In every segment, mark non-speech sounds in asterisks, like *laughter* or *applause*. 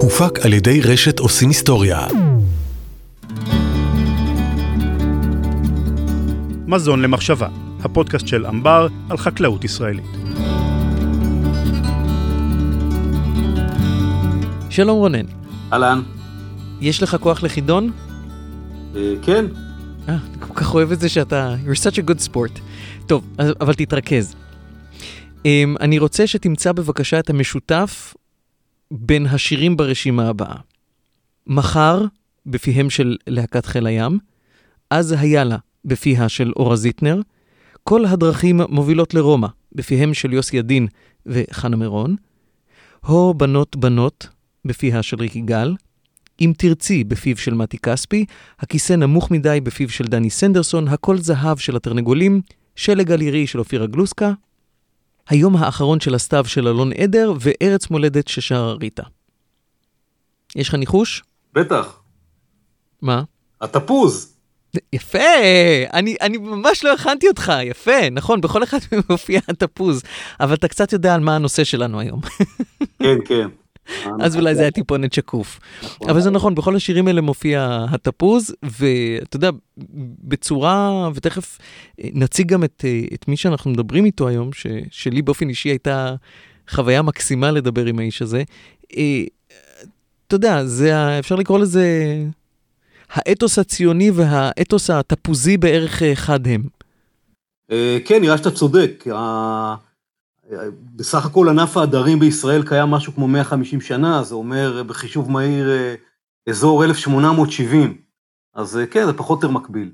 הופק על ידי רשת עושים היסטוריה. מזון למחשבה, הפודקאסט של אמבר על חקלאות ישראלית. שלום רונן, אהלן. יש לך כוח לחידון? אה, כן. אה, אני כל כך אוהב את זה שאתה... You're such a good sport. טוב, אבל תתרכז. Um, אני רוצה שתמצא בבקשה את המשותף בין השירים ברשימה הבאה. מחר, בפיהם של להקת חיל הים, אז היה לה, בפיה של אורה זיטנר, כל הדרכים מובילות לרומא, בפיהם של יוסי ידין וחנה מירון, הו בנות בנות, בפיה של ריקי גל, אם תרצי בפיו של מתי כספי, הכיסא נמוך מדי בפיו של דני סנדרסון, הכל זהב של התרנגולים, שלג על עירי של אופירה גלוסקה, היום האחרון של הסתיו של אלון עדר, וארץ מולדת ששרה ריטה. יש לך ניחוש? בטח. מה? התפוז. יפה! אני, אני ממש לא הכנתי אותך, יפה, נכון, בכל אחד מופיע התפוז, אבל אתה קצת יודע על מה הנושא שלנו היום, כן, כן. אז אולי זה היה טיפונת שקוף. נכון. אבל זה נכון, בכל השירים האלה מופיע התפוז, ואתה יודע, בצורה, ותכף אה, נציג גם את, אה, את מי שאנחנו מדברים איתו היום, ש, שלי באופן אישי הייתה חוויה מקסימה לדבר עם האיש הזה. אה, אתה יודע, זה, אפשר לקרוא לזה האתוס הציוני והאתוס התפוזי בערך אה, חד הם. כן, נראה שאתה צודק. בסך הכל ענף העדרים בישראל קיים משהו כמו 150 שנה, זה אומר בחישוב מהיר אה, אזור 1870. אז אה, כן, זה פחות או יותר מקביל.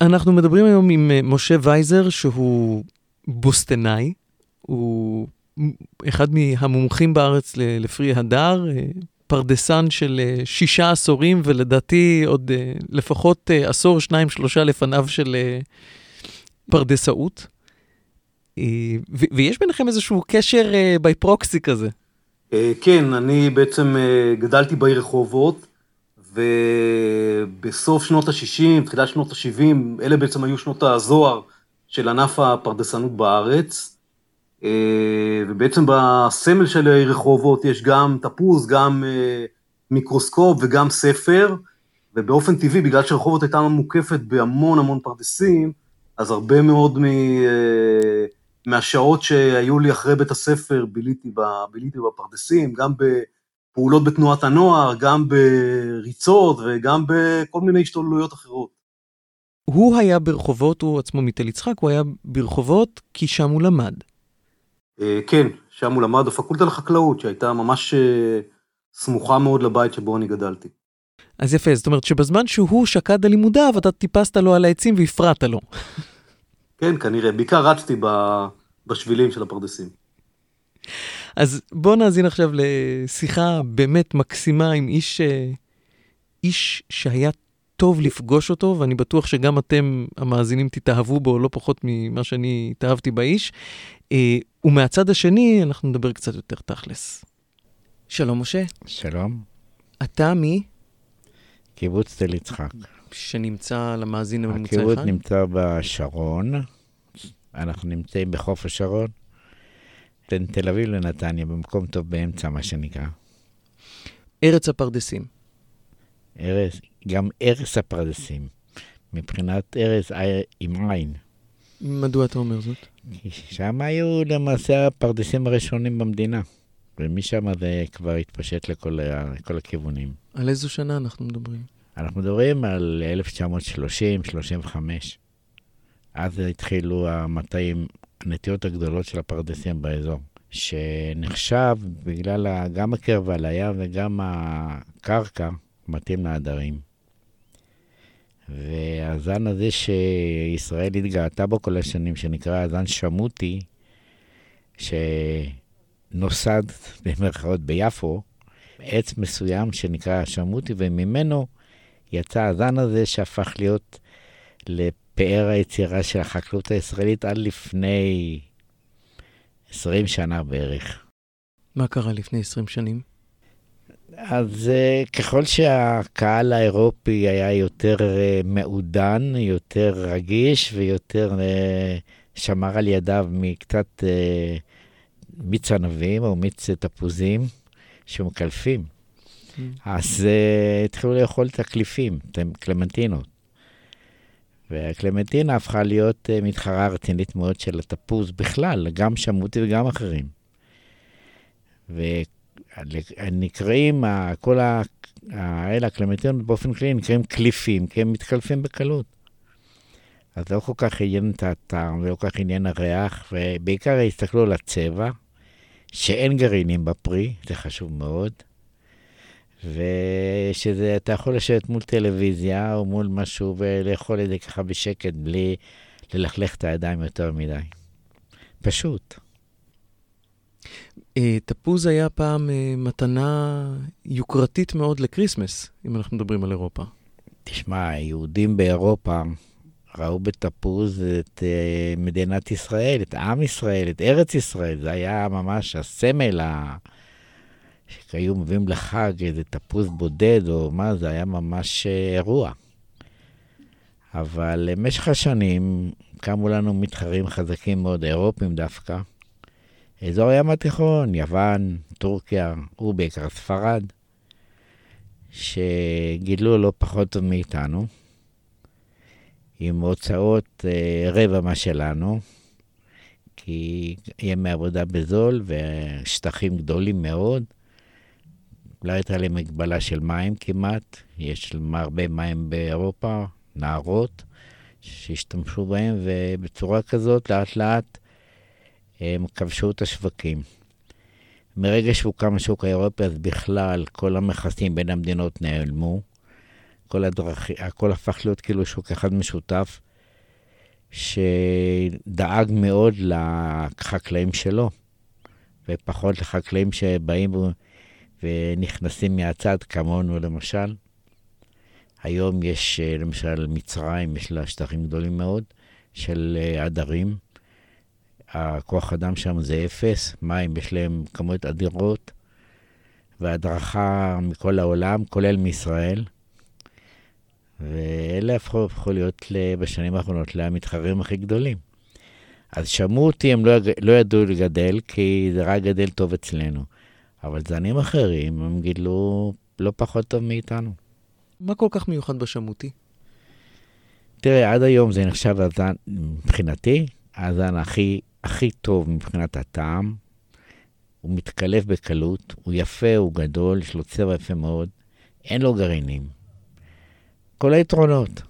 אנחנו מדברים היום עם אה, משה וייזר, שהוא בוסטנאי, הוא אחד מהמומחים בארץ לפרי הדר, פרדסן של שישה עשורים, ולדעתי עוד לפחות עשור, שניים, שלושה לפניו של פרדסאות. אה, ויש ביניכם איזשהו קשר אה, בי פרוקסי כזה. אה, כן, אני בעצם אה, גדלתי בעיר רחובות, ובסוף שנות ה-60, תחילת שנות ה-70, אלה בעצם היו שנות הזוהר של ענף הפרדסנות בארץ. אה, ובעצם בסמל של העיר רחובות יש גם תפוז, גם אה, מיקרוסקופ וגם ספר, ובאופן טבעי, בגלל שרחובות הייתה מוקפת בהמון המון פרדסים, אז הרבה מאוד מ... אה, מהשעות שהיו לי אחרי בית הספר ביליתי, ב, ביליתי בפרדסים, גם בפעולות בתנועת הנוער, גם בריצות וגם בכל מיני השתוללויות אחרות. הוא היה ברחובות, הוא עצמו מתל יצחק, הוא היה ברחובות כי שם הוא למד. אה, כן, שם הוא למד בפקולטה לחקלאות, שהייתה ממש אה, סמוכה מאוד לבית שבו אני גדלתי. אז יפה, זאת אומרת שבזמן שהוא שקד על לימודיו, אתה טיפסת לו על העצים והפרעת לו. כן, כנראה, בעיקר רצתי ב, בשבילים של הפרדסים. אז בוא נאזין עכשיו לשיחה באמת מקסימה עם איש, אה, איש שהיה טוב לפגוש אותו, ואני בטוח שגם אתם, המאזינים, תתאהבו בו לא פחות ממה שאני התאהבתי באיש. אה, ומהצד השני, אנחנו נדבר קצת יותר תכלס. שלום, משה. שלום, אתה מי קיבוץ תל יצחק. שנמצא למאזין הממוצע הקיבוץ אחד? נמצא בשרון, אנחנו נמצאים בחוף השרון, בין תל אביב לנתניה, במקום טוב באמצע, מה שנקרא. ארץ הפרדסים. ארץ, גם ארץ הפרדסים, מבחינת ארץ עי- עם עין. מדוע אתה אומר זאת? שם היו למעשה הפרדסים הראשונים במדינה, ומשם זה כבר התפשט לכל, לכל הכיוונים. על איזו שנה אנחנו מדברים? אנחנו מדברים על 1930-35. אז התחילו המטעים, הנטיות הגדולות של הפרדסים באזור, שנחשב בגלל גם הקרבה לים וגם הקרקע מתאים לעדרים. והזן הזה שישראל התגאתה בו כל השנים, שנקרא הזן שמוטי, שנוסד *laughs* במרכאות ביפו, עץ מסוים שנקרא שמוטי, וממנו יצא הזן הזה שהפך להיות לפאר היצירה של החקלאות הישראלית עד לפני 20 שנה בערך. מה קרה לפני 20 שנים? אז אה, ככל שהקהל האירופי היה יותר אה, מעודן, יותר רגיש ויותר אה, שמר על ידיו מקצת מיץ ענבים או מיץ תפוזים, שמקלפים. אז uh, התחילו לאכול את הקליפים, את הקלמנטינות. והקלמנטינה הפכה להיות uh, מתחרה רצינית מאוד של התפוז בכלל, גם שמותי וגם אחרים. ונקראים, כל האלה, הקלמנטינות באופן כללי נקראים קליפים, כי הם מתקלפים בקלות. אז לא כל כך עניין את הטעם ולא כל כך עניין הריח, ובעיקר הסתכלו על הצבע, שאין גרעינים בפרי, זה חשוב מאוד. ושזה, אתה יכול לשבת מול טלוויזיה או מול משהו ולאכול את זה ככה בשקט, בלי ללכלך את הידיים יותר מדי. פשוט. אה, תפוז היה פעם אה, מתנה יוקרתית מאוד לקריסמס, אם אנחנו מדברים על אירופה. תשמע, היהודים באירופה ראו בתפוז את uh, מדינת ישראל, את עם ישראל, את ארץ ישראל. זה היה ממש הסמל ה... שהיו מביאים לחג איזה תפוז בודד, או מה, זה היה ממש uh, אירוע. אבל במשך השנים קמו לנו מתחרים חזקים מאוד, אירופים דווקא. אזור הים התיכון, יוון, טורקיה, ובעיקר ספרד, שגידלו לא פחות טוב מאיתנו. עם הוצאות אה, רבע מה שלנו, כי ימי עבודה בזול ושטחים גדולים מאוד. לא הייתה להם מגבלה של מים כמעט, יש הרבה מים באירופה, נהרות, שהשתמשו בהם, ובצורה כזאת לאט לאט הם כבשו את השווקים. מרגע שהוקם השוק האירופי, אז בכלל כל המכסים בין המדינות נעלמו. כל הדרכים, הכל הפך להיות כאילו שוק אחד משותף, שדאג מאוד לחקלאים שלו, ופחות לחקלאים שבאים ונכנסים מהצד, כמונו למשל. היום יש, למשל, מצרים, יש לה שטחים גדולים מאוד של אה, עדרים. הכוח אדם שם זה אפס, מים יש להם כמויות אדירות, והדרכה מכל העולם, כולל מישראל. ואלה הפכו, הפכו להיות בשנים האחרונות למתחרים הכי גדולים. אז שמעו אותי, הם לא, לא ידעו לגדל, כי זה רק גדל טוב אצלנו. אבל זנים אחרים, הם גידלו לא פחות טוב מאיתנו. מה כל כך מיוחד בשמותי? תראה, עד היום זה נחשב הזן, מבחינתי, הזן הכי, הכי טוב מבחינת הטעם. הוא מתקלף בקלות, הוא יפה, הוא גדול, יש לו צבע יפה מאוד, אין לו גרעינים. כל היתרונות.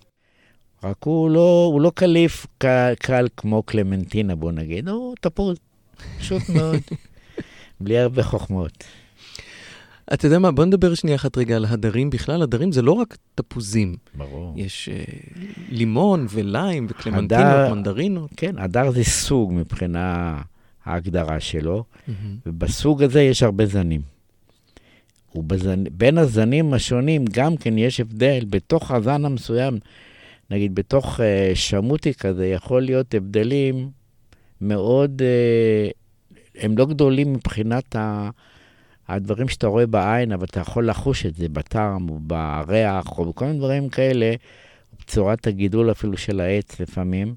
רק הוא לא, הוא לא קליף קל, קל כמו קלמנטינה, בוא נגיד, הוא תפוז, פשוט מאוד, *laughs* בלי הרבה חוכמות. אתה יודע מה, בוא נדבר שנייה אחת רגע על הדרים בכלל. הדרים זה לא רק תפוזים. ברור. יש uh, לימון וליים וקלמנטינות, הדר, מנדרינות. כן, הדר זה סוג מבחינה ההגדרה שלו, mm-hmm. ובסוג הזה יש הרבה זנים. ובזנ... בין הזנים השונים גם כן יש הבדל. בתוך הזן המסוים, נגיד בתוך uh, שמוטי כזה, יכול להיות הבדלים מאוד, uh, הם לא גדולים מבחינת ה... הדברים שאתה רואה בעין, אבל אתה יכול לחוש את זה בטעם או בריח או בכל מיני דברים כאלה, בצורת הגידול אפילו של העץ לפעמים,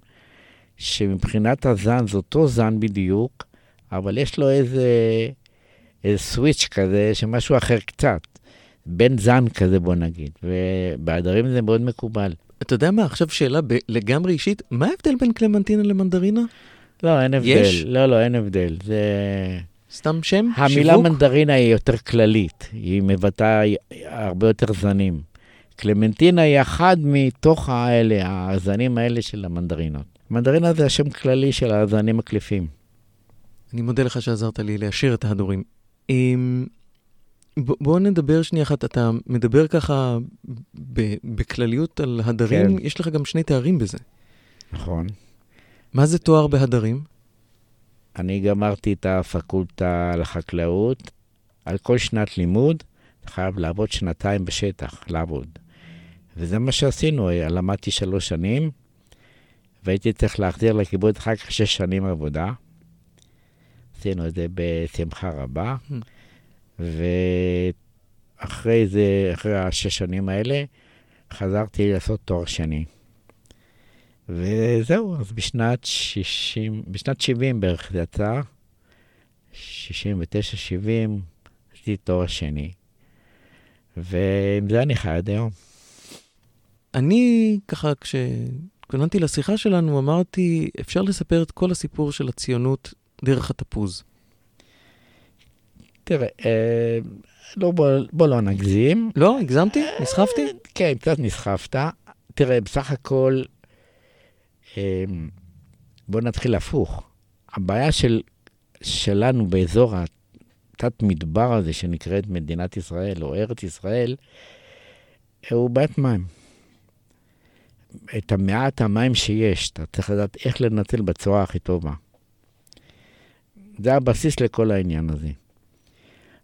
שמבחינת הזן זה אותו זן בדיוק, אבל יש לו איזה איזה סוויץ' כזה, שמשהו אחר קצת. בן זן כזה, בוא נגיד. ובעדרים זה מאוד מקובל. אתה יודע מה, עכשיו שאלה לגמרי אישית, מה ההבדל בין קלמנטינה למנדרינה? לא, אין הבדל. יש? לא, לא, אין הבדל. זה... סתם שם? המילה שיווק? מנדרינה היא יותר כללית, היא מבטאה הרבה יותר זנים. קלמנטינה היא אחד מתוך האלה, הזנים האלה של המנדרינות. מנדרינה זה השם כללי של הזנים הקליפים. אני מודה לך שעזרת לי להשאיר את ההדורים. אמ, בואו נדבר שנייה אחת, אתה מדבר ככה בכלליות על הדרים, כן. יש לך גם שני תארים בזה. נכון. מה זה תואר בהדרים? אני גמרתי את הפקולטה לחקלאות. על כל שנת לימוד חייב לעבוד שנתיים בשטח, לעבוד. וזה מה שעשינו, למדתי שלוש שנים, והייתי צריך להחזיר לקיבוץ אחר כך שש שנים עבודה. עשינו את זה בשמחה רבה. Hmm. ואחרי זה, אחרי השש שנים האלה, חזרתי לעשות תואר שני. וזהו, אז בשנת 60, בשנת 70 בערך זה יצא, 69-70, עשיתי תואר שני, ועם זה אני חי עד היום. אני, ככה, כשהתכוננתי לשיחה שלנו, אמרתי, אפשר לספר את כל הסיפור של הציונות דרך התפוז. תראה, אה, לא, בוא, בוא לא נגזים. לא? הגזמתי? נסחפתי? כן, קצת נסחפת. תראה, בסך הכל, אה, בוא נתחיל הפוך. הבעיה של, שלנו באזור התת-מדבר הזה, שנקראת מדינת ישראל או ארץ ישראל, הוא בעיית מים. את המעט המים שיש, אתה צריך לדעת איך לנצל בצורה הכי טובה. זה הבסיס לכל העניין הזה.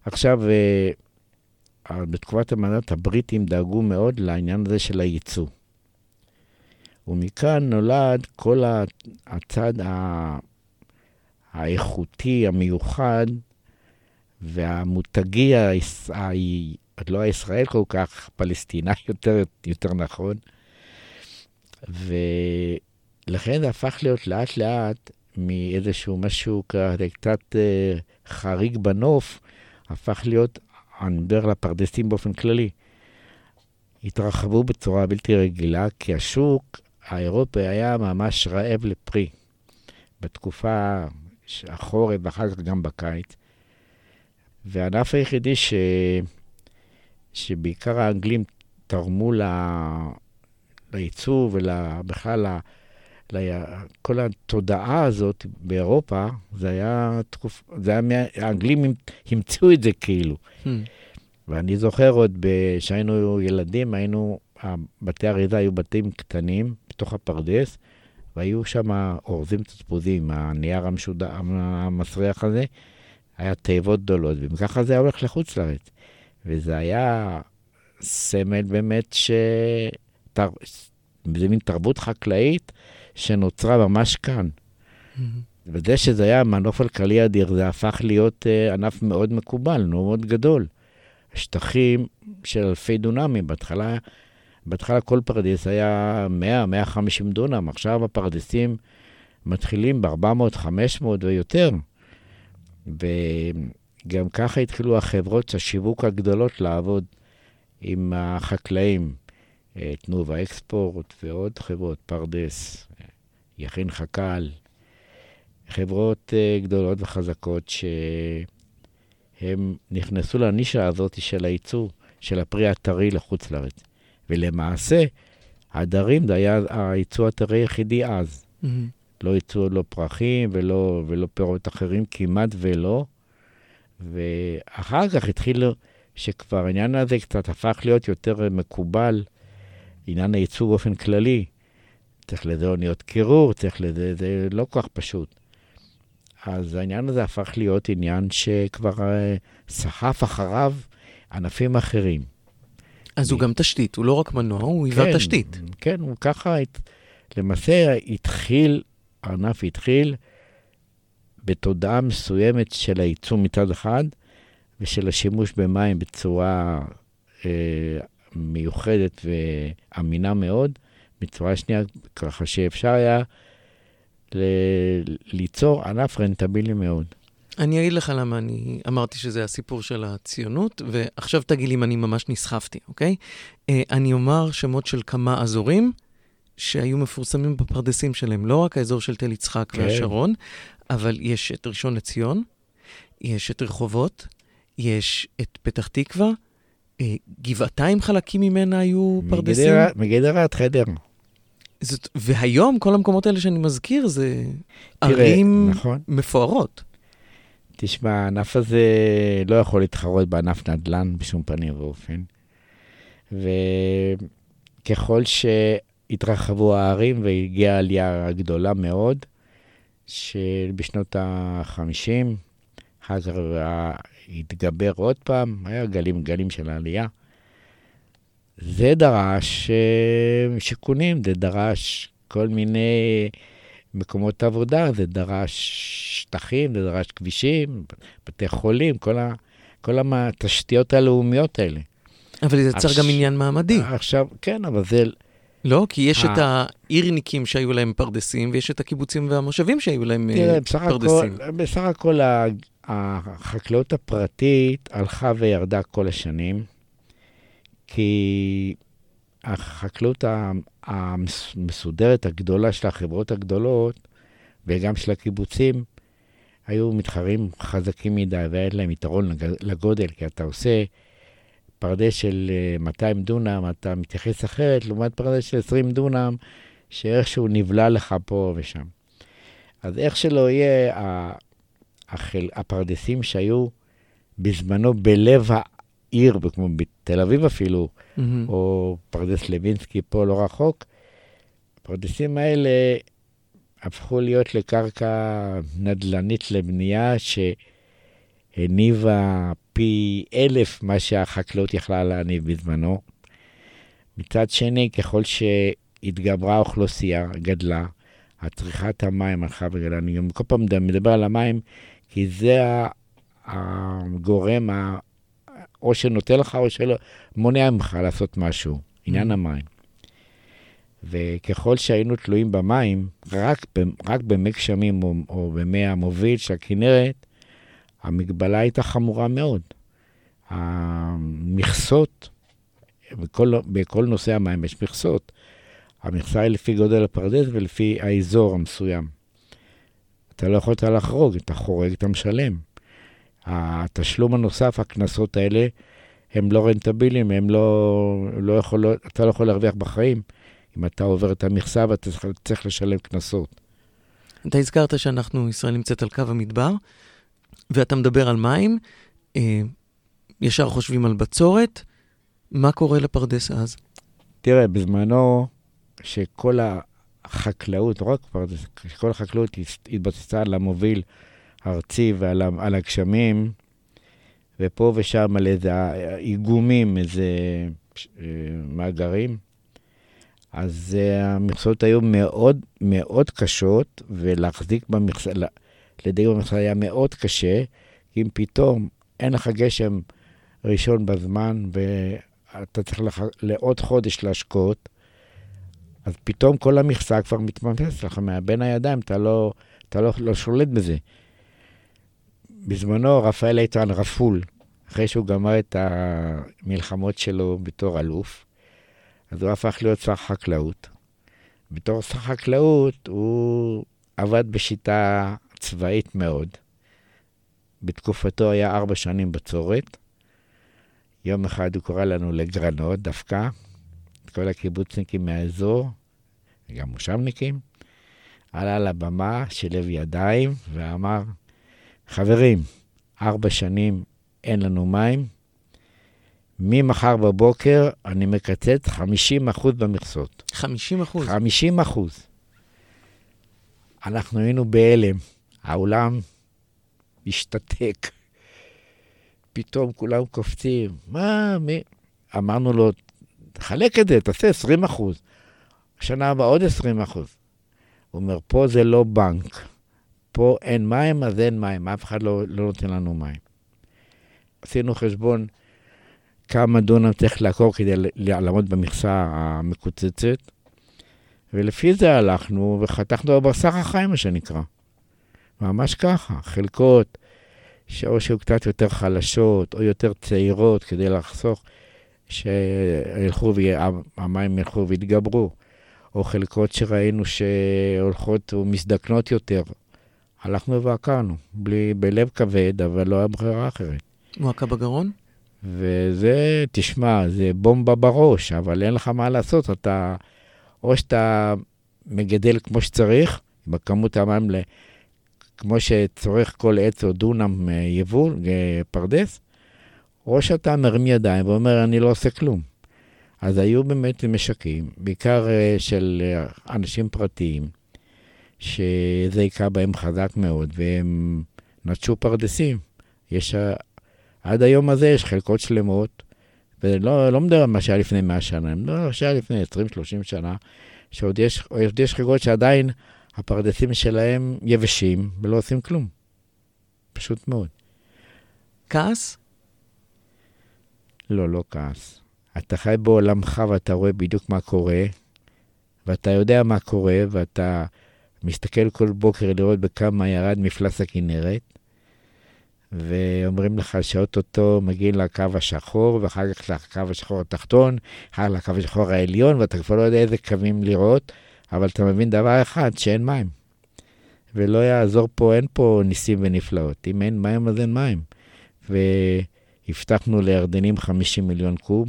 עכשיו, אה, בתקופת המנדט הבריטים דאגו מאוד לעניין הזה של הייצוא. ומכאן נולד כל הצד האיכותי, המיוחד, והמותגי, עוד לא הישראל כל כך, פלסטיני *laughs* יותר, יותר נכון. ולכן זה הפך להיות לאט לאט מאיזשהו משהו כזה קצת אה, חריג בנוף, הפך להיות, אני מדבר על הפרדסים באופן כללי, התרחבו בצורה בלתי רגילה, כי השוק האירופי היה ממש רעב לפרי. בתקופה, החורף ואחר כך גם בקיץ. והענף היחידי ש... שבעיקר האנגלים תרמו ל... לייצוא ובכלל כל התודעה הזאת באירופה, זה היה תקוף... זה היה... האנגלים המציאו את זה כאילו. Hmm. ואני זוכר עוד, כשהיינו ילדים, היינו, בתי אריזה היו בתים קטנים בתוך הפרדס, והיו שם אורזים תצפוזים, הנייר המשודר, המסריח הזה, היה תיבות גדולות, וככה זה היה הולך לחוץ לארץ. וזה היה סמל באמת ש... תר... זה מין תרבות חקלאית שנוצרה ממש כאן. Mm-hmm. וזה שזה היה מנוף כלכלי אדיר, זה הפך להיות uh, ענף מאוד מקובל, מאוד גדול. שטחים של אלפי דונמים, בהתחלה, בהתחלה כל פרדס היה 100-150 דונם, עכשיו הפרדסים מתחילים ב-400, 500 ויותר. וגם ככה התחילו החברות השיווק הגדולות לעבוד עם החקלאים. אה, תנובה אקספורט ועוד חברות, פרדס, יכין חק"ל, חברות אה, גדולות וחזקות שהם נכנסו לנישה הזאת של הייצור של הפרי הטרי לחוץ לארץ. ולמעשה, הדרים זה היה הייצוא הטרי היחידי אז. Mm-hmm. לא ייצאו לא פרחים ולא, ולא פירות אחרים, כמעט ולא. ואחר כך התחיל שכבר העניין הזה קצת הפך להיות יותר מקובל עניין הייצוג באופן כללי. צריך לזה אוניות קירור, צריך לזה, זה לא כל כך פשוט. אז העניין הזה הפך להיות עניין שכבר uh, סחף אחריו ענפים אחרים. אז הוא גם תשתית, הוא לא רק מנוע, הוא היווה כן, תשתית. כן, הוא ככה, למעשה התחיל, הענף התחיל בתודעה מסוימת של הייצוא מצד אחד, ושל השימוש במים בצורה אה, מיוחדת ואמינה מאוד, בצורה שנייה, ככה שאפשר היה ל- ליצור ענף רנטבילי מאוד. אני אגיד לך למה אני אמרתי שזה הסיפור של הציונות, ועכשיו תגיד לי אם אני ממש נסחפתי, אוקיי? אה, אני אומר שמות של כמה אזורים שהיו מפורסמים בפרדסים שלהם, לא רק האזור של תל יצחק כן. והשרון, אבל יש את ראשון לציון, יש את רחובות, יש את פתח תקווה, אה, גבעתיים חלקים ממנה היו פרדסים. מגדרה עד חדר. זאת, והיום כל המקומות האלה שאני מזכיר זה תראה, ערים נכון. מפוארות. תשמע, הענף הזה לא יכול להתחרות בענף נדל"ן בשום פנים ואופן. וככל שהתרחבו הערים והגיעה עלייה גדולה מאוד, שבשנות ה-50, אחר כך התגבר עוד פעם, היה גלים גלים של העלייה. זה דרש אה, שיכונים, זה דרש כל מיני מקומות עבודה, זה דרש שטחים, זה דרש כבישים, בתי חולים, כל, ה, כל התשתיות הלאומיות האלה. אבל זה יצר גם עניין מעמדי. עכשיו, כן, אבל זה... לא, כי יש את העירניקים שהיו להם פרדסים, ויש את הקיבוצים והמושבים שהיו להם תראה, פרדסים. תראה, בסך הכל החקלאות הפרטית הלכה וירדה כל השנים, כי החקלאות המסודרת הגדולה של החברות הגדולות, וגם של הקיבוצים, היו מתחרים חזקים מדי, והיה להם יתרון לגודל, כי אתה עושה פרדס של 200 אה, דונם, אתה מתייחס אחרת, לעומת פרדס של 20 דונם, שאיכשהו נבלע לך פה ושם. אז איך שלא יהיה, הפרדסים שהיו בזמנו בלב העיר, כמו בתל אביב אפילו, mm-hmm. או פרדס לוינסקי פה לא רחוק, הפרדסים האלה הפכו להיות לקרקע נדל"נית לבנייה שהניבה פי אלף מה שהחקלאות יכלה להניב בזמנו. מצד שני, ככל שהתגברה האוכלוסייה, גדלה, הצריכת המים הלכה וגדלה. אני גם כל פעם מדבר על המים, כי זה הגורם, או שנותן לך או שלא, מונע ממך לעשות משהו, עניין mm. המים. וככל שהיינו תלויים במים, רק, רק במי גשמים או, או במי המוביל של הכנרת, המגבלה הייתה חמורה מאוד. המכסות, בכל, בכל נושא המים יש מכסות. המכסה היא לפי גודל הפרדס ולפי האזור המסוים. אתה לא יכולת לחרוג, אתה חורג, אתה משלם. התשלום הנוסף, הקנסות האלה, הם לא רנטביליים, הם לא, לא יכול, אתה לא יכול להרוויח בחיים. אם אתה עובר את המכסה ואתה צריך לשלם קנסות. אתה הזכרת שאנחנו, ישראל נמצאת על קו המדבר, ואתה מדבר על מים, אה, ישר חושבים על בצורת, מה קורה לפרדס אז? תראה, בזמנו, שכל החקלאות, לא רק פרדס, שכל החקלאות התבססה על המוביל הארצי ועל על הגשמים, ופה ושם על איזה איגומים, איזה אה, מאגרים, אז uh, המכסות היו מאוד מאוד קשות, ולהחזיק במכסה, לדייג במכסה היה מאוד קשה, כי אם פתאום אין לך גשם ראשון בזמן, ואתה צריך לח... לעוד חודש להשקות, אז פתאום כל המכסה כבר מתממסת לך בין הידיים, אתה לא, אתה לא, לא שולט בזה. בזמנו רפאל איתן רפול, אחרי שהוא גמר את המלחמות שלו בתור אלוף, אז הוא הפך להיות שר חקלאות. בתור שר חקלאות הוא עבד בשיטה צבאית מאוד. בתקופתו היה ארבע שנים בצורת. יום אחד הוא קורא לנו לגרנות דווקא, את כל הקיבוצניקים מהאזור, גם מושבניקים, עלה לבמה, שילב ידיים ואמר, חברים, ארבע שנים אין לנו מים, ממחר בבוקר אני מקצץ 50% במכסות. 50%? 50%. אנחנו היינו בהלם, העולם השתתק. פתאום כולם קופצים, מה, מי? אמרנו לו, תחלק את זה, תעשה 20 אחוז. השנה הבאה עוד 20 אחוז. הוא אומר, פה זה לא בנק. פה אין מים, אז אין מים, אף אחד לא, לא נותן לנו מים. עשינו חשבון כמה דונם צריך לעקור כדי לעמוד במכסה המקוצצת, ולפי זה הלכנו וחתכנו בבשר החיים, מה שנקרא. ממש ככה, חלקות שאו שהיו קצת יותר חלשות או יותר צעירות כדי לחסוך שילכו והמים ילכו ויתגברו, או חלקות שראינו שהולכות ומזדקנות יותר. הלכנו ועקרנו, בלי, בלב כבד, אבל לא היה ברירה אחרת. מועקה בגרון? וזה, תשמע, זה בומבה בראש, אבל אין לך מה לעשות, אתה, או שאתה מגדל כמו שצריך, בכמות המים, כמו שצורך כל עץ או דונם אה, יבול, אה, פרדס, או שאתה מרים ידיים ואומר, אני לא עושה כלום. אז היו באמת משקים, בעיקר אה, של אנשים פרטיים, שזה היכה בהם חזק מאוד, והם נטשו פרדסים. יש עד היום הזה יש חלקות שלמות, ולא לא מדבר על מה שהיה לפני 100 שנה, אני מדבר על מה שהיה לפני 20-30 שנה, שעוד יש, יש חלקות שעדיין הפרדסים שלהם יבשים ולא עושים כלום. פשוט מאוד. כעס? לא, לא כעס. אתה חי בעולמך ואתה רואה בדיוק מה קורה, ואתה יודע מה קורה, ואתה מסתכל כל בוקר לראות בכמה ירד מפלס הכנרת, ואומרים לך שאו-טו-טו מגיעים לקו השחור, ואחר כך לקו השחור התחתון, אחר לקו השחור העליון, ואתה כבר לא יודע איזה קווים לראות, אבל אתה מבין דבר אחד, שאין מים. ולא יעזור פה, אין פה ניסים ונפלאות. אם אין מים, אז אין מים. והבטחנו לירדנים 50 מיליון קוב,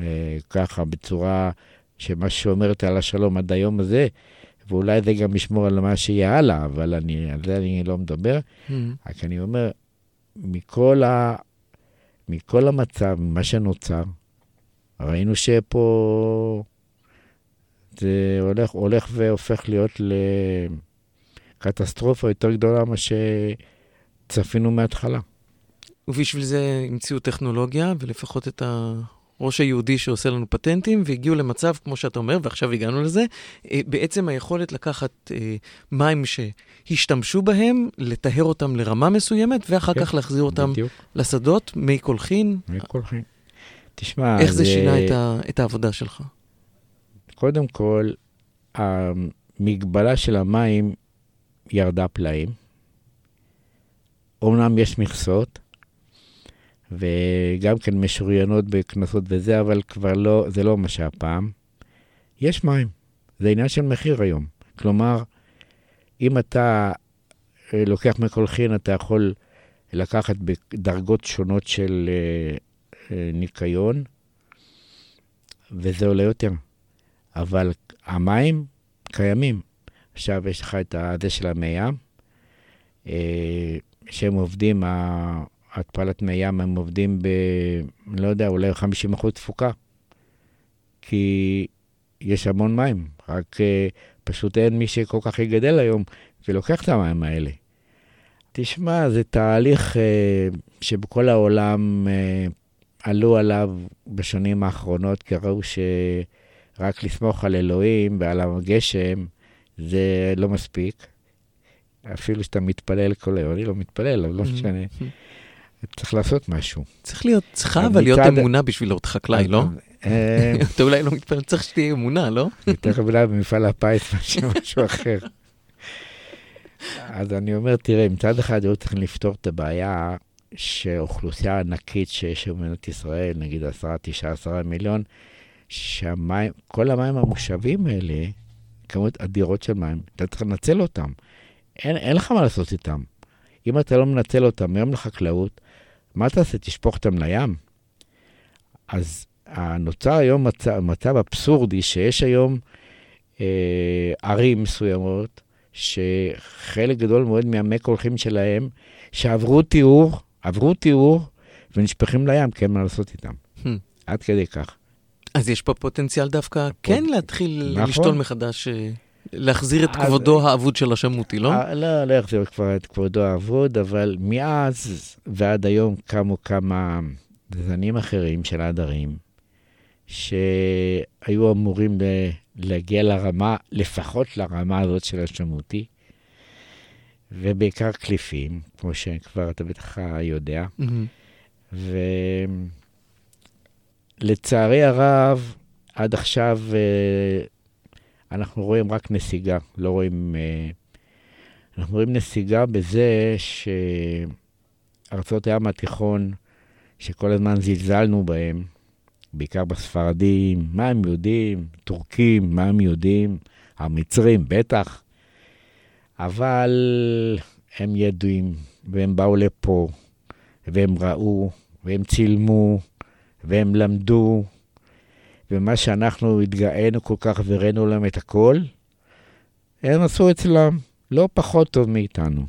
אה, ככה, בצורה שמה שאומרת על השלום עד היום הזה, ואולי זה גם ישמור על מה שיהיה הלאה, אבל אני, על זה אני לא מדבר. Mm. רק אני אומר, מכל, ה... מכל המצב, מה שנוצר, ראינו שפה זה הולך, הולך והופך להיות לקטסטרופה יותר גדולה ממה שצפינו מההתחלה. ובשביל זה המציאו טכנולוגיה, ולפחות את הראש היהודי שעושה לנו פטנטים, והגיעו למצב, כמו שאתה אומר, ועכשיו הגענו לזה, אה, בעצם היכולת לקחת אה, מים שהשתמשו בהם, לטהר אותם לרמה מסוימת, ואחר כן, כך להחזיר אותם בדיוק, לשדות, מי קולחין. מקולחין. תשמע, איך זה שינה את, ה, את העבודה שלך? קודם כל, המגבלה של המים ירדה פלאים. אומנם יש מכסות, וגם כן משוריינות בכנסות וזה, אבל כבר לא, זה לא מה שהיה פעם. יש מים, זה עניין של מחיר היום. כלומר, אם אתה אה, לוקח מקולחין, אתה יכול לקחת בדרגות שונות של אה, אה, ניקיון, וזה עולה יותר. אבל המים קיימים. עכשיו יש לך את הזה של המי ים, שהם עובדים, התפלת מי ים, הם עובדים ב... לא יודע, אולי 50 אחוז תפוקה. כי יש המון מים, רק אה, פשוט אין מי שכל כך יגדל היום ולוקח את המים האלה. תשמע, זה תהליך אה, שבכל העולם אה, עלו עליו בשנים האחרונות, כי ראו שרק לסמוך על אלוהים ועל הגשם זה לא מספיק. אפילו שאתה מתפלל כל היום, אני לא מתפלל, אבל לא משנה. צריך לעשות משהו. צריך להיות, צריכה אבל להיות אמונה בשביל להיות חקלאי, לא? אה, אתה *laughs* אולי לא מתפלל, צריך שתהיה אמונה, לא? יותר אולי במפעל הפיס *laughs* מאשר משהו אחר. אז אני אומר, תראה, מצד אחד היו צריכים לפתור את הבעיה שאוכלוסייה ענקית שיש במדינת ישראל, נגיד 10, 9, 10 מיליון, שהמים, כל המים המושבים האלה, כמות אדירות של מים, אתה צריך לנצל אותם. אין, אין לך מה לעשות איתם. אם אתה לא מנצל אותם מיום לחקלאות, מה תעשה? תשפוך אותם לים? אז נוצר היום מצב, מצב אבסורדי שיש היום אה, ערים מסוימות, שחלק גדול מאוד מהמי קולחים שלהם, שעברו טיהור, עברו טיהור, ונשפכים לים, כי אין מה לעשות איתם. Hmm. עד כדי כך. אז יש פה פוטנציאל דווקא כן להתחיל נכון. לשתול מחדש, אה, להחזיר את כבודו האבוד של השמותי, לא? אה, לא, לא יחזיר כבר את כבודו האבוד, אבל מאז ועד היום קמו כמה זנים אחרים של העדרים, שהיו אמורים להגיע לרמה, לפחות לרמה הזאת של השמותי, ובעיקר קליפים, כמו שכבר אתה בטח יודע. ולצערי הרב, עד עכשיו אה, אנחנו רואים רק נסיגה, לא רואים... אה, אנחנו רואים נסיגה בזה שארצות הים התיכון, שכל הזמן זלזלנו בהם, בעיקר בספרדים, מה הם יודעים? טורקים, מה הם יודעים? המצרים, בטח. אבל הם ידועים, והם באו לפה, והם ראו, והם צילמו, והם למדו, ומה שאנחנו התגאינו כל כך והראינו להם את הכל, הם עשו אצלם לא פחות טוב מאיתנו.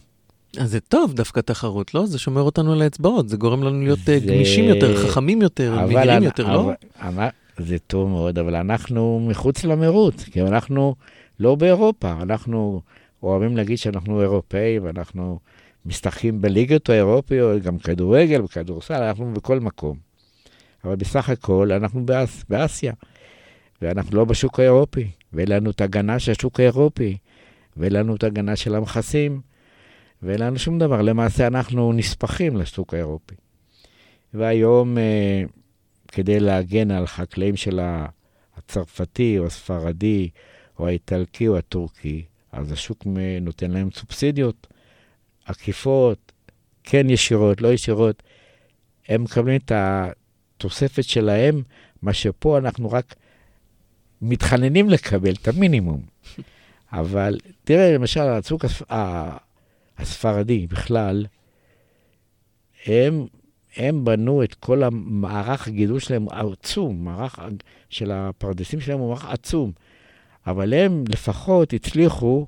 אז זה טוב דווקא תחרות, לא? זה שומר אותנו על האצבעות, זה גורם לנו להיות אה, זה- גמישים יותר, חכמים יותר, מהירים יותר, לא? אבל- אבל- זה טוב מאוד, אבל אנחנו מחוץ למרוץ, כי אנחנו לא באירופה, אנחנו אוהבים להגיד שאנחנו אירופאים, ואנחנו משחקים בליגות האירופיות, גם כדורגל וכדורסל, אנחנו בכל מקום. אבל בסך הכל אנחנו באס, באסיה, ואנחנו לא בשוק האירופי, ואין לנו את ההגנה של השוק האירופי, ואין לנו את ההגנה של המכסים, ואין לנו שום דבר. למעשה אנחנו נספחים לשוק האירופי. והיום, אה, כדי להגן על חקלאים של ה- הצרפתי או הספרדי או האיטלקי או הטורקי, אז השוק נותן להם סובסידיות. עקיפות, כן ישירות, לא ישירות, הם מקבלים את התוספת שלהם, מה שפה אנחנו רק מתחננים לקבל, את המינימום. *laughs* אבל תראה, למשל, הצוק הספרדי בכלל, הם, הם בנו את כל המערך הגידול שלהם העצום, מערך של הפרדסים שלהם הוא מערך עצום. אבל הם לפחות הצליחו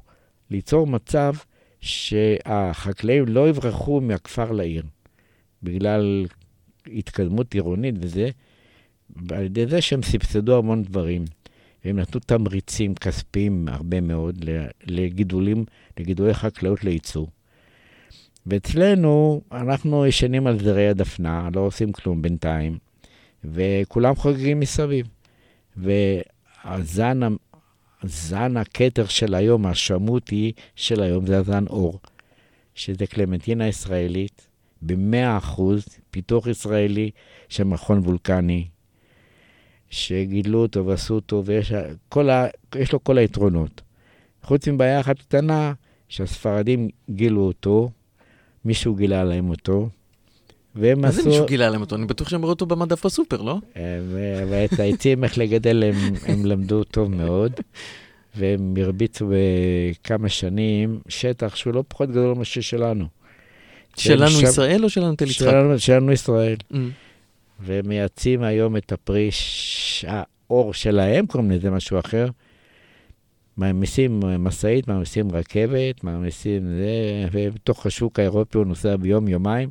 ליצור מצב שהחקלאים לא יברחו מהכפר לעיר, בגלל התקדמות עירונית וזה, על ידי זה שהם סבסדו המון דברים. והם נתנו תמריצים כספיים הרבה מאוד לגידולים, לגידולי חקלאות לייצוא. ואצלנו, אנחנו ישנים על זרי הדפנה, לא עושים כלום בינתיים, וכולם חוגגים מסביב. והזן זן הכתר של היום, השמוטי של היום, זה הזן אור, שזה קלמנטינה ישראלית, ב-100% פיתוח ישראלי של מכון וולקני, שגידלו אותו ועשו אותו, ויש ה... לו כל היתרונות. חוץ מבעיה אחת קטנה, שהספרדים גילו אותו, מישהו גילה להם אותו, והם עשו... מה זה מישהו גילה להם אותו? אני בטוח שהם ראו אותו במדף בסופר, לא? אה, ואת העצים, איך לגדל, הם, הם למדו טוב מאוד, והם הרביצו בכמה שנים שטח שהוא לא פחות גדול ממה ששלנו. שלנו שם... ישראל או שלנו תל יצחק? שלנו, שלנו ישראל. Mm. ומייצאים היום את הפרי, האור שלהם, קוראים לזה משהו אחר. מעמיסים משאית, מעמיסים רכבת, מעמיסים זה, ובתוך השוק האירופי הוא נוסע ביום, יומיים.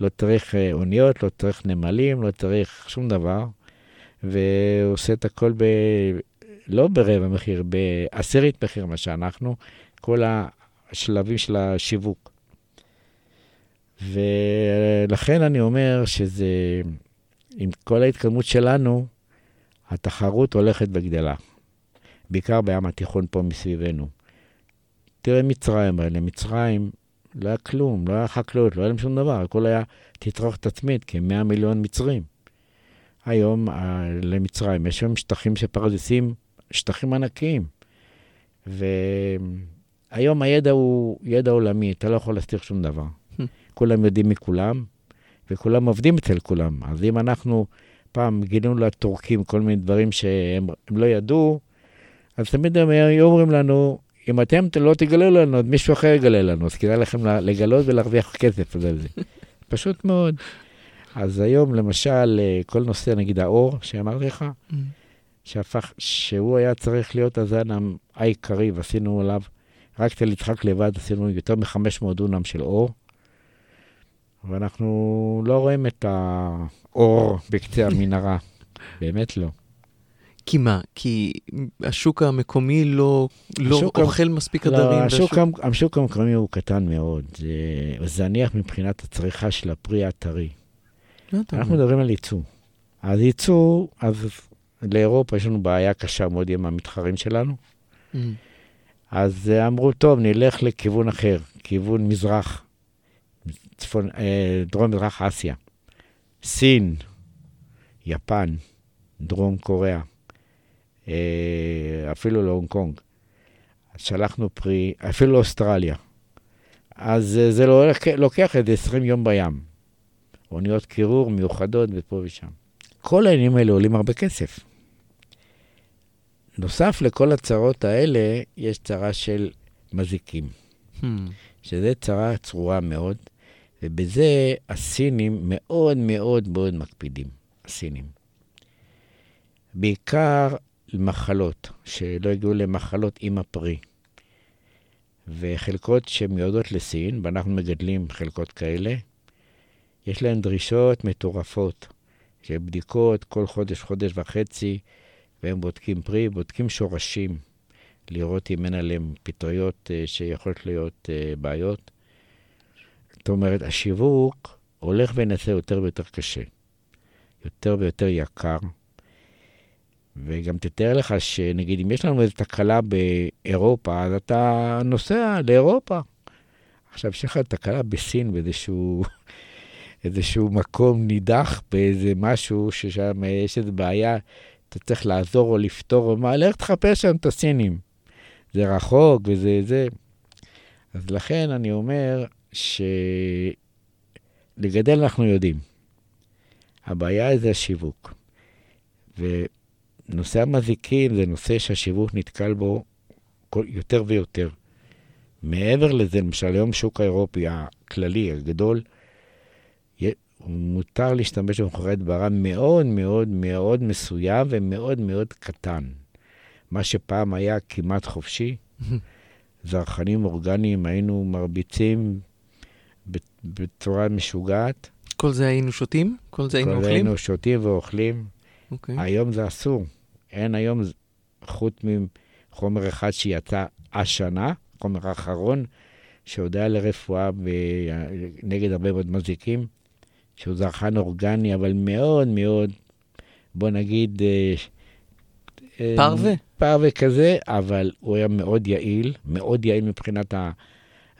לא צריך אה, אוניות, לא צריך נמלים, לא צריך שום דבר. והוא עושה את הכל ב... לא ברבע מחיר, בעשירית מחיר, מה שאנחנו, כל השלבים של השיווק. ולכן אני אומר שזה, עם כל ההתקדמות שלנו, התחרות הולכת וגדלה. בעיקר בים התיכון פה מסביבנו. תראה מצרים האלה, מצרים לא היה כלום, לא היה חקלאות, לא היה להם שום דבר, הכל היה תצרוכת עצמית, כ-100 מיליון מצרים. היום למצרים יש שם שטחים שפרדסים, שטחים ענקיים. והיום הידע הוא ידע עולמי, אתה לא יכול להסתיר שום דבר. כולם יודעים מכולם, וכולם עובדים אצל כולם. אז אם אנחנו פעם גילינו לטורקים כל מיני דברים שהם לא ידעו, אז תמיד הם היו אומרים לנו, אם אתם לא תגלו לנו, אז מישהו אחר יגלה לנו, אז כדאי לכם לגלות ולהרוויח כסף על זה. *laughs* פשוט מאוד. אז היום, למשל, אה, כל נושא, נגיד האור, שאמרתי לך, mm. שהפך, שהוא היה צריך להיות הזן העיקרי, ועשינו עליו, רק תל יצחק לבד, עשינו יותר מ-500 דונם של אור. ואנחנו לא רואים את האור בקצה המנהרה, *laughs* באמת לא. כי מה? כי השוק המקומי לא, לא השוק אוכל המ... מספיק לא, עדרים? השוק, והשוק... השוק המקומי הוא קטן מאוד. זה זניח מבחינת הצריכה של הפרי הטרי. לא אנחנו מדברים על ייצוא. אז ייצוא, אז לאירופה יש לנו בעיה קשה מאוד עם המתחרים שלנו. Mm. אז אמרו, טוב, נלך לכיוון אחר, כיוון מזרח. צפון, אה, דרום מזרח אסיה, סין, יפן, דרום קוריאה, אה, אפילו להונג קונג. שלחנו פרי, אפילו לאוסטרליה. אז זה לא לוקח איזה 20 יום בים. אוניות קירור מיוחדות ופה ושם. כל העניינים האלה עולים הרבה כסף. נוסף לכל הצרות האלה, יש צרה של מזיקים, hmm. שזה צרה צרורה מאוד, ובזה הסינים מאוד מאוד מאוד מקפידים, הסינים. בעיקר למחלות, שלא הגיעו למחלות עם הפרי. וחלקות שמיועדות לסין, ואנחנו מגדלים חלקות כאלה, יש להן דרישות מטורפות, של בדיקות כל חודש, חודש וחצי, והם בודקים פרי, בודקים שורשים, לראות אם אין עליהם פטריות אה, שיכולות להיות אה, בעיות. אומרת, השיווק הולך ונעשה יותר ויותר קשה, יותר ויותר יקר. וגם תתאר לך שנגיד, אם יש לנו איזו תקלה באירופה, אז אתה נוסע לאירופה. עכשיו, יש לך תקלה בסין באיזשהו *laughs* איזשהו מקום נידח, באיזה משהו ששם יש איזו בעיה, אתה צריך לעזור או לפתור או מה, לך תחפש שם את הסינים. זה רחוק וזה זה. אז לכן אני אומר, לגדל אנחנו יודעים. הבעיה זה השיווק. ונושא המזיקים זה נושא שהשיווק נתקל בו יותר ויותר. מעבר לזה, למשל היום שוק האירופי הכללי, הגדול, מותר להשתמש במחורי הדברה מאוד מאוד מאוד מסוים ומאוד מאוד קטן. מה שפעם היה כמעט חופשי, *laughs* זרחנים אורגניים היינו מרביצים בצורה משוגעת. כל זה היינו שותים? כל זה היינו אוכלים? כל זה היינו שותים ואוכלים. Okay. אוקיי. היום זה אסור. אין היום, חוץ מחומר אחד שיצא השנה, חומר האחרון, שהודע לרפואה נגד הרבה מאוד מזיקים, שהוא זרחן אורגני, אבל מאוד מאוד, בוא נגיד... אה, אה, פרווה? פרווה כזה, אבל הוא היה מאוד יעיל, מאוד יעיל מבחינת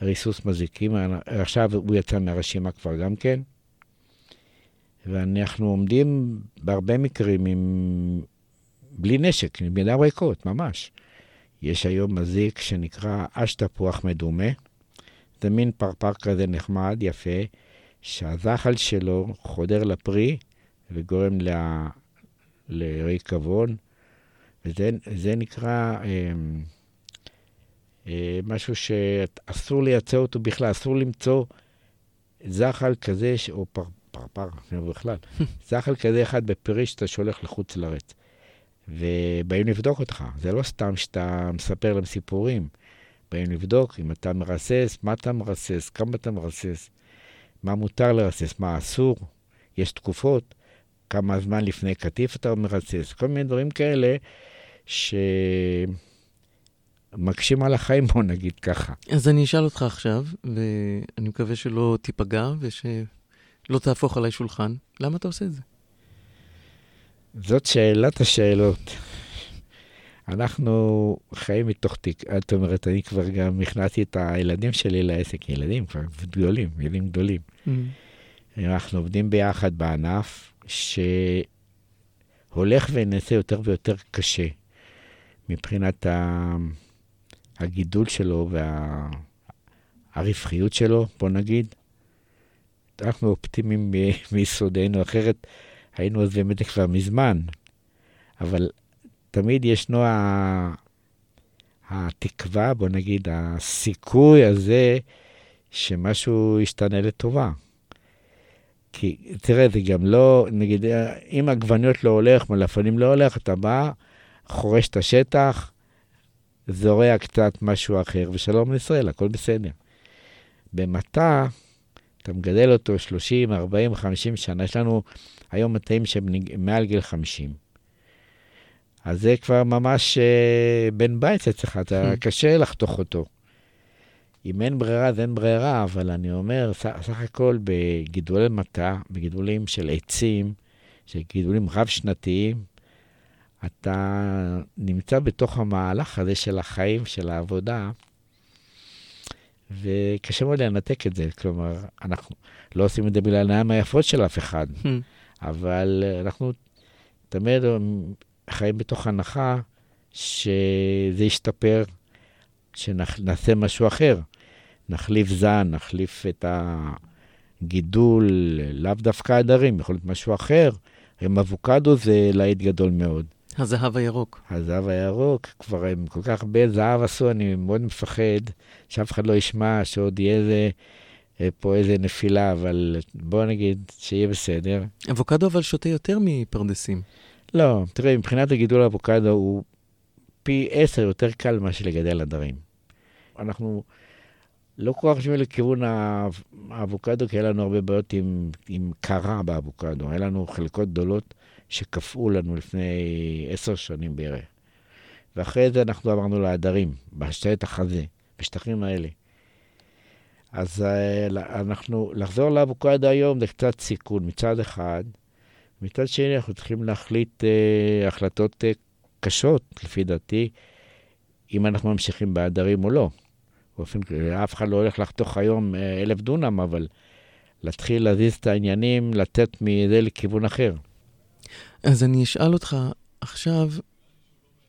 הריסוס מזיקים. עכשיו הוא יצא מהרשימה כבר גם כן. ואנחנו עומדים בהרבה מקרים עם... בלי נשק, עם ידיים ריקות, ממש. יש היום מזיק שנקרא אש תפוח מדומה. זה מין פרפר כזה נחמד, יפה, שהזחל שלו חודר לפרי וגורם ל... לריקבון, וזה נקרא אה, אה, משהו שאסור לייצא אותו בכלל, אסור למצוא זחל כזה, ש... או פר, פרפר, בכלל, *laughs* זחל כזה אחד בפרי שאתה שולח לחוץ לארץ. ובאים לבדוק אותך, זה לא סתם שאתה מספר להם סיפורים. באים לבדוק אם אתה מרסס, מה אתה מרסס, כמה אתה מרסס, מה מותר לרסס, מה אסור, יש תקופות, כמה זמן לפני קטיף אתה מרסס, כל מיני דברים כאלה שמקשים על החיים, בוא נגיד ככה. אז אני אשאל אותך עכשיו, ואני מקווה שלא תיפגע ושלא תהפוך עליי שולחן, למה אתה עושה את זה? זאת שאלת השאלות. אנחנו חיים מתוך תיק, זאת אומרת, אני כבר גם הכנסתי את הילדים שלי לעסק, ילדים כבר גדולים, ילדים גדולים. Mm-hmm. אנחנו עובדים ביחד בענף שהולך ונעשה יותר ויותר קשה מבחינת ה... הגידול שלו והרווחיות וה... שלו, בוא נגיד. אנחנו אופטימיים *laughs* מיסודנו, אחרת היינו עוזבים את זה כבר מזמן. אבל תמיד ישנו ה... התקווה, בוא נגיד, הסיכוי הזה שמשהו ישתנה לטובה. כי תראה, זה גם לא, נגיד, אם עגבניות לא הולך, מלפנים לא הולך, אתה בא, חורש את השטח, זורע קצת משהו אחר, ושלום לישראל, הכל בסדר. במטע, אתה מגדל אותו 30, 40, 50 שנה, יש לנו היום מטעים שהם מעל גיל 50. אז זה כבר ממש uh, בן בית אצלך, אתה קשה לחתוך אותו. אם אין ברירה, אז אין ברירה, אבל אני אומר, סך הכל בגידולי מטע, בגידולים של עצים, של גידולים רב-שנתיים, אתה נמצא בתוך המהלך הזה של החיים, של העבודה, וקשה מאוד לנתק את זה. כלומר, אנחנו לא עושים את זה בגלל העיניים היפות של אף אחד, hmm. אבל אנחנו תמיד חיים בתוך הנחה שזה ישתפר, שנעשה משהו אחר. נחליף זן, נחליף את הגידול, לאו דווקא הדרים, יכול להיות משהו אחר. עם אבוקדו זה להיט גדול מאוד. הזהב הירוק. הזהב הירוק, כבר הם כל כך הרבה זהב עשו, אני מאוד מפחד שאף אחד לא ישמע, שעוד יהיה איזה, אה, פה איזה נפילה, אבל בוא נגיד שיהיה בסדר. אבוקדו אבל שותה יותר מפרדסים. לא, תראה, מבחינת הגידול האבוקדו הוא פי עשר יותר קל מאשר לגדל עדרים. אנחנו לא כל כך חושבים לכיוון האבוקדו, כי היה לנו הרבה בעיות עם, עם קרה באבוקדו. היה לנו חלקות גדולות שקפאו לנו לפני עשר שנים בערך. ואחרי זה אנחנו עברנו לעדרים, בשטח הזה, בשטחים האלה. אז אה, אנחנו, לחזור לאבוקדו היום זה קצת סיכון מצד אחד, מצד שני אנחנו צריכים להחליט אה, החלטות אה, קשות, לפי דעתי, אם אנחנו ממשיכים בעדרים או לא. באופן כללי, אף אחד לא הולך לחתוך היום אה, אלף דונם, אבל להתחיל להזיז את העניינים, לתת מזה לכיוון אחר. אז אני אשאל אותך עכשיו,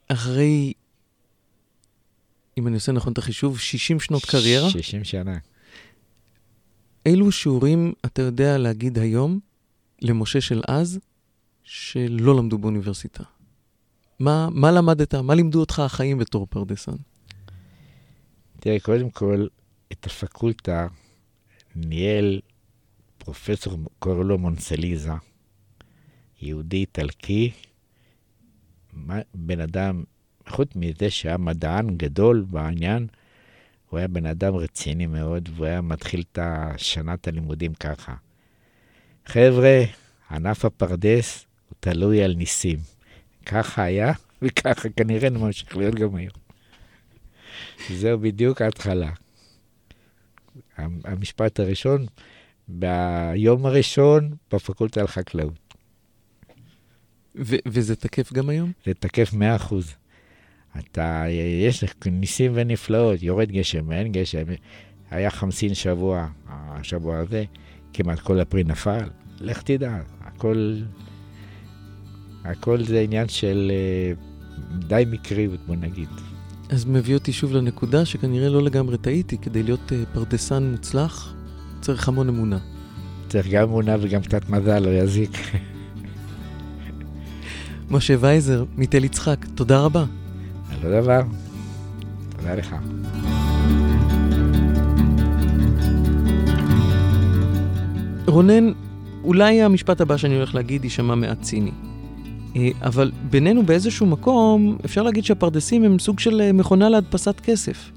אחרי, אם אני עושה נכון את החישוב, 60 שנות קריירה? 60 שנה. אילו שיעורים אתה יודע להגיד היום למשה של אז, שלא למדו באוניברסיטה? מה, מה למדת? מה לימדו אותך החיים בתור פרדסן? תראה, קודם כל, את הפקולטה ניהל פרופסור, קוראים לו מונסליזה, יהודי איטלקי, בן אדם, חוץ מזה שהיה מדען גדול בעניין, הוא היה בן אדם רציני מאוד, והוא היה מתחיל את שנת הלימודים ככה. חבר'ה, ענף הפרדס הוא תלוי על ניסים. ככה היה, *laughs* וככה כנראה נמשיך להיות גם היום. זהו בדיוק ההתחלה. המשפט הראשון, ביום הראשון בפקולטה לחקלאות. וזה תקף גם היום? זה תקף 100%. אתה, יש ניסים ונפלאות, יורד גשם, אין גשם. היה חמסין שבוע, השבוע הזה, כמעט כל הפרי נפל. לך תדע, הכל, הכל זה עניין של אה, די מקריות, בוא נגיד. אז מביא אותי שוב לנקודה שכנראה לא לגמרי טעיתי, כדי להיות uh, פרדסן מוצלח, צריך המון אמונה. צריך גם אמונה וגם קצת מזל, לא יזיק. *laughs* משה וייזר, מתל יצחק, תודה רבה. על לא דבר. תודה לך. רונן, אולי המשפט הבא שאני הולך להגיד יישמע מעט ציני. אה, אבל בינינו באיזשהו מקום, אפשר להגיד שהפרדסים הם סוג של אה, מכונה להדפסת כסף.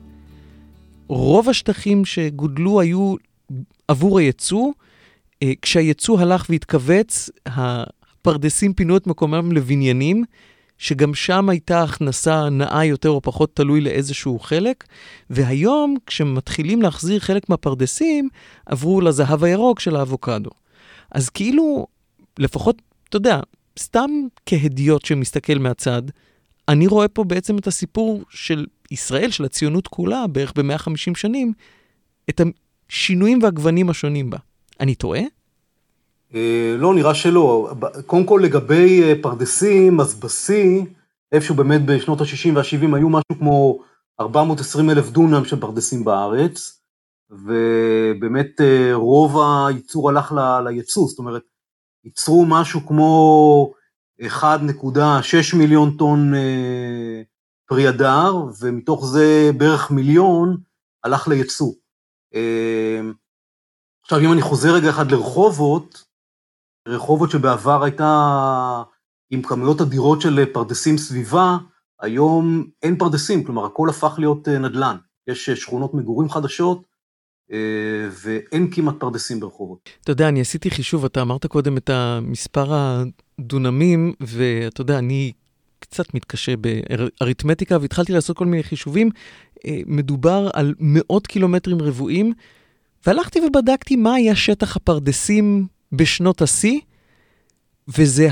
רוב השטחים שגודלו היו עבור הייצוא, אה, כשהייצוא הלך והתכווץ, הפרדסים פינו את מקומם לבניינים, שגם שם הייתה הכנסה נאה יותר או פחות תלוי לאיזשהו חלק, והיום, כשמתחילים להחזיר חלק מהפרדסים, עברו לזהב הירוק של האבוקדו. אז כאילו, לפחות, אתה יודע, סתם כהדיוט שמסתכל מהצד, אני רואה פה בעצם את הסיפור של ישראל, של הציונות כולה, בערך ב-150 שנים, את השינויים והגוונים השונים בה. אני טועה? אה, לא, נראה שלא. קודם כל לגבי אה, פרדסים, אז בשיא, איפשהו באמת בשנות ה-60 וה-70 היו משהו כמו 420 אלף דונם של פרדסים בארץ, ובאמת אה, רוב הייצור הלך לייצוא, זאת אומרת, ייצרו משהו כמו 1.6 מיליון טון פרי הדר, ומתוך זה בערך מיליון הלך לייצוא. עכשיו, אם אני חוזר רגע אחד לרחובות, רחובות שבעבר הייתה עם כמויות אדירות של פרדסים סביבה, היום אין פרדסים, כלומר הכל הפך להיות אה, נדל"ן. יש אה, שכונות מגורים חדשות, אה, ואין כמעט פרדסים ברחובות. אתה יודע, אני עשיתי חישוב, אתה אמרת קודם את המספר הדונמים, ואתה יודע, אני קצת מתקשה באריתמטיקה, והתחלתי לעשות כל מיני חישובים. מדובר על מאות קילומטרים רבועים, והלכתי ובדקתי מה היה שטח הפרדסים בשנות השיא, וזה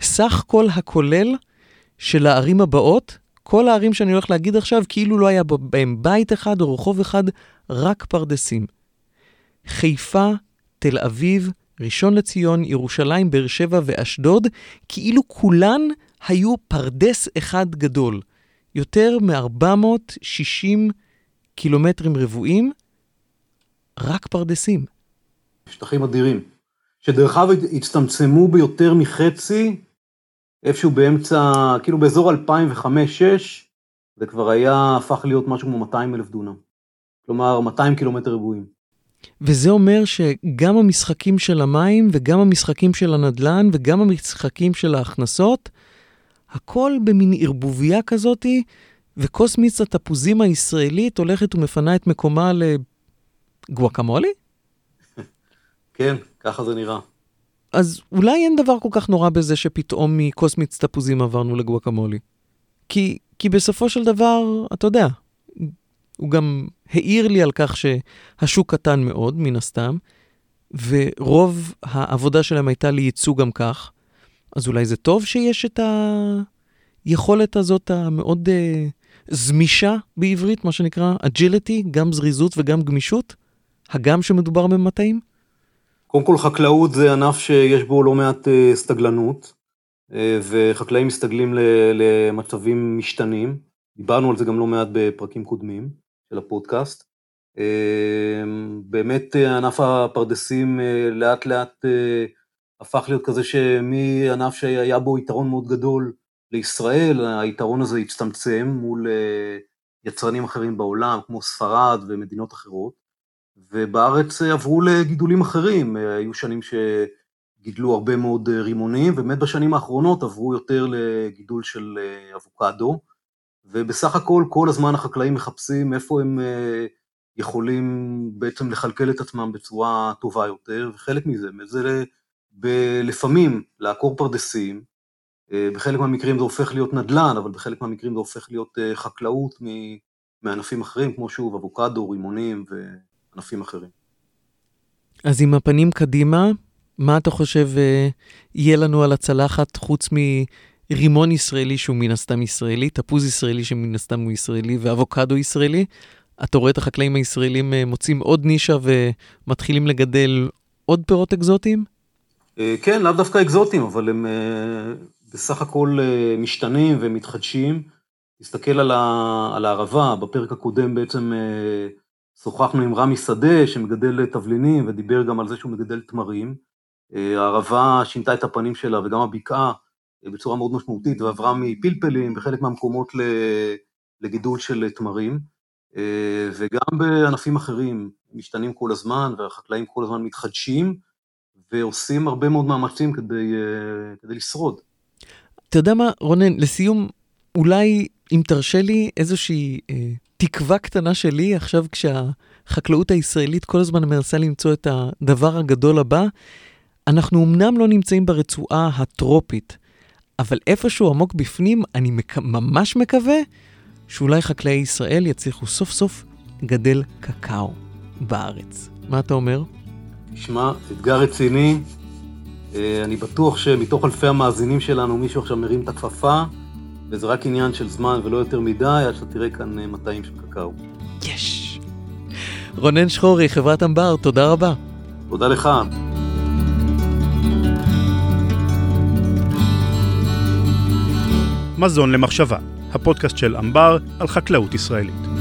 הסך אמ, כל הכולל של הערים הבאות. כל הערים שאני הולך להגיד עכשיו, כאילו לא היה בהם בית אחד או רחוב אחד, רק פרדסים. חיפה, תל אביב, ראשון לציון, ירושלים, באר שבע ואשדוד, כאילו כולן היו פרדס אחד גדול. יותר מ-460 קילומטרים רבועים, רק פרדסים. שטחים אדירים, אגב הצטמצמו ביותר מחצי, איפשהו באמצע, כאילו באזור 2005-2006, זה כבר היה, הפך להיות משהו כמו 200 אלף דונם. כלומר, 200 קילומטר רבועים. וזה אומר שגם המשחקים של המים וגם המשחקים של הנדל"ן וגם המשחקים של ההכנסות, הכל במין ערבוביה כזאתי, וכוס מיץ התפוזים הישראלית הולכת ומפנה את מקומה לגואקמולי? כן, ככה זה נראה. אז אולי אין דבר כל כך נורא בזה שפתאום מכוס מיץ תפוזים עברנו לגואקמולי. כי, כי בסופו של דבר, אתה יודע, הוא גם העיר לי על כך שהשוק קטן מאוד, מן הסתם, ורוב העבודה שלהם הייתה לייצוא גם כך, אז אולי זה טוב שיש את היכולת הזאת המאוד uh, זמישה בעברית, מה שנקרא agility, גם זריזות וגם גמישות, הגם שמדובר במטעים? קודם כל חקלאות זה ענף שיש בו לא מעט אה, סטגלנות, אה, וחקלאים מסתגלים למצבים משתנים. דיברנו על זה גם לא מעט בפרקים קודמים של הפודקאסט. באמת ענף הפרדסים לאט לאט הפך להיות כזה שמענף שהיה בו יתרון מאוד גדול לישראל, היתרון הזה הצטמצם מול יצרנים אחרים בעולם, כמו ספרד ומדינות אחרות, ובארץ עברו לגידולים אחרים, היו שנים שגידלו הרבה מאוד רימונים, ובאמת בשנים האחרונות עברו יותר לגידול של אבוקדו, ובסך הכל כל הזמן החקלאים מחפשים איפה הם יכולים בעצם לכלכל את עצמם בצורה טובה יותר, וחלק מזה, זה לפעמים לעקור פרדסים, בחלק מהמקרים זה הופך להיות נדל"ן, אבל בחלק מהמקרים זה הופך להיות חקלאות מענפים אחרים, כמו שוב, אבוקדו, רימונים וענפים אחרים. אז עם הפנים קדימה, מה אתה חושב יהיה לנו על הצלחת חוץ מרימון ישראלי שהוא מן הסתם ישראלי, תפוז ישראלי שמן הסתם הוא ישראלי ואבוקדו ישראלי? אתה רואה את החקלאים הישראלים מוצאים עוד נישה ומתחילים לגדל עוד פירות אקזוטיים? כן, לאו דווקא אקזוטיים, אבל הם בסך הכל משתנים ומתחדשים. תסתכל על הערבה, בפרק הקודם בעצם שוחחנו עם רמי שדה שמגדל תבלינים ודיבר גם על זה שהוא מגדל תמרים. הערבה שינתה את הפנים שלה וגם הבקעה בצורה מאוד משמעותית ועברה מפלפלים בחלק מהמקומות לגידול של תמרים. וגם בענפים אחרים משתנים כל הזמן והחקלאים כל הזמן מתחדשים ועושים הרבה מאוד מאמצים כדי, כדי לשרוד. אתה יודע מה, רונן, לסיום, אולי אם תרשה לי איזושהי אה, תקווה קטנה שלי, עכשיו כשהחקלאות הישראלית כל הזמן מנסה למצוא את הדבר הגדול הבא, אנחנו אמנם לא נמצאים ברצועה הטרופית, אבל איפשהו עמוק בפנים, אני מק... ממש מקווה שאולי חקלאי ישראל יצליחו סוף סוף לגדל קקאו בארץ. מה אתה אומר? תשמע, אתגר רציני. אה, אני בטוח שמתוך אלפי המאזינים שלנו מישהו עכשיו מרים את הכפפה, וזה רק עניין של זמן ולא יותר מדי, עד שאתה תראה כאן אה, מטעים של קקאו. יש! רונן שחורי, חברת אמבר, תודה רבה. תודה לך. מזון למחשבה, הפודקאסט של אמבר על חקלאות ישראלית.